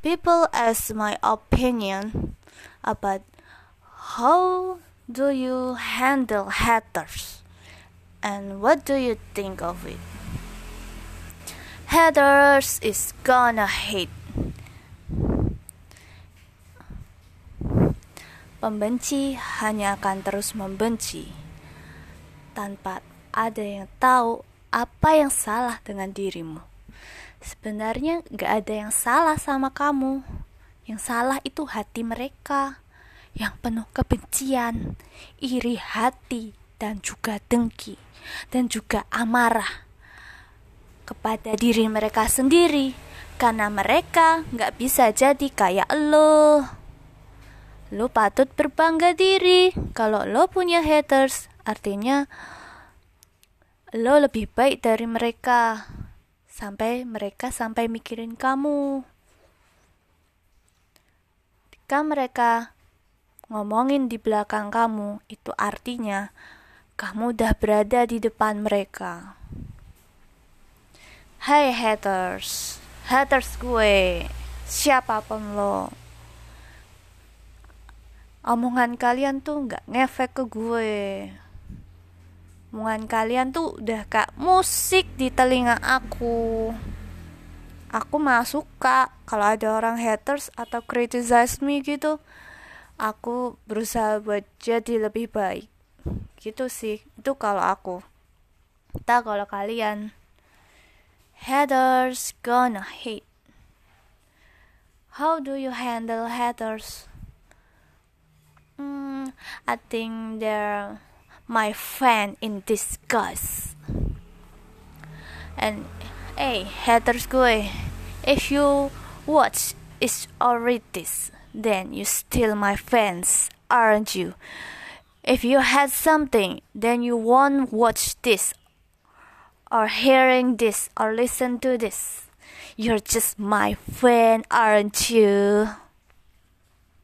People ask my opinion about how do you handle haters and what do you think of it. Haters is gonna hate. Pembenci hanya akan terus membenci tanpa ada yang tahu apa yang salah dengan dirimu. Sebenarnya gak ada yang salah sama kamu. Yang salah itu hati mereka yang penuh kebencian, iri hati, dan juga dengki, dan juga amarah kepada diri mereka sendiri karena mereka gak bisa jadi kayak lo. Lo patut berbangga diri kalau lo punya haters, artinya lo lebih baik dari mereka sampai mereka sampai mikirin kamu. Jika mereka ngomongin di belakang kamu, itu artinya kamu udah berada di depan mereka. Hai hey haters, haters gue, siapa pun lo, omongan kalian tuh nggak ngefek ke gue omongan kalian tuh udah kayak musik di telinga aku. Aku mah suka kalau ada orang haters atau criticize me gitu. Aku berusaha buat jadi lebih baik. Gitu sih itu kalau aku. Tak kalau kalian haters gonna hate. How do you handle haters? Hmm, I think they're my friend in disgust. And hey, haters gue, if you watch is already this, then you steal my fans, aren't you? If you had something, then you won't watch this, or hearing this, or listen to this. You're just my friend, aren't you?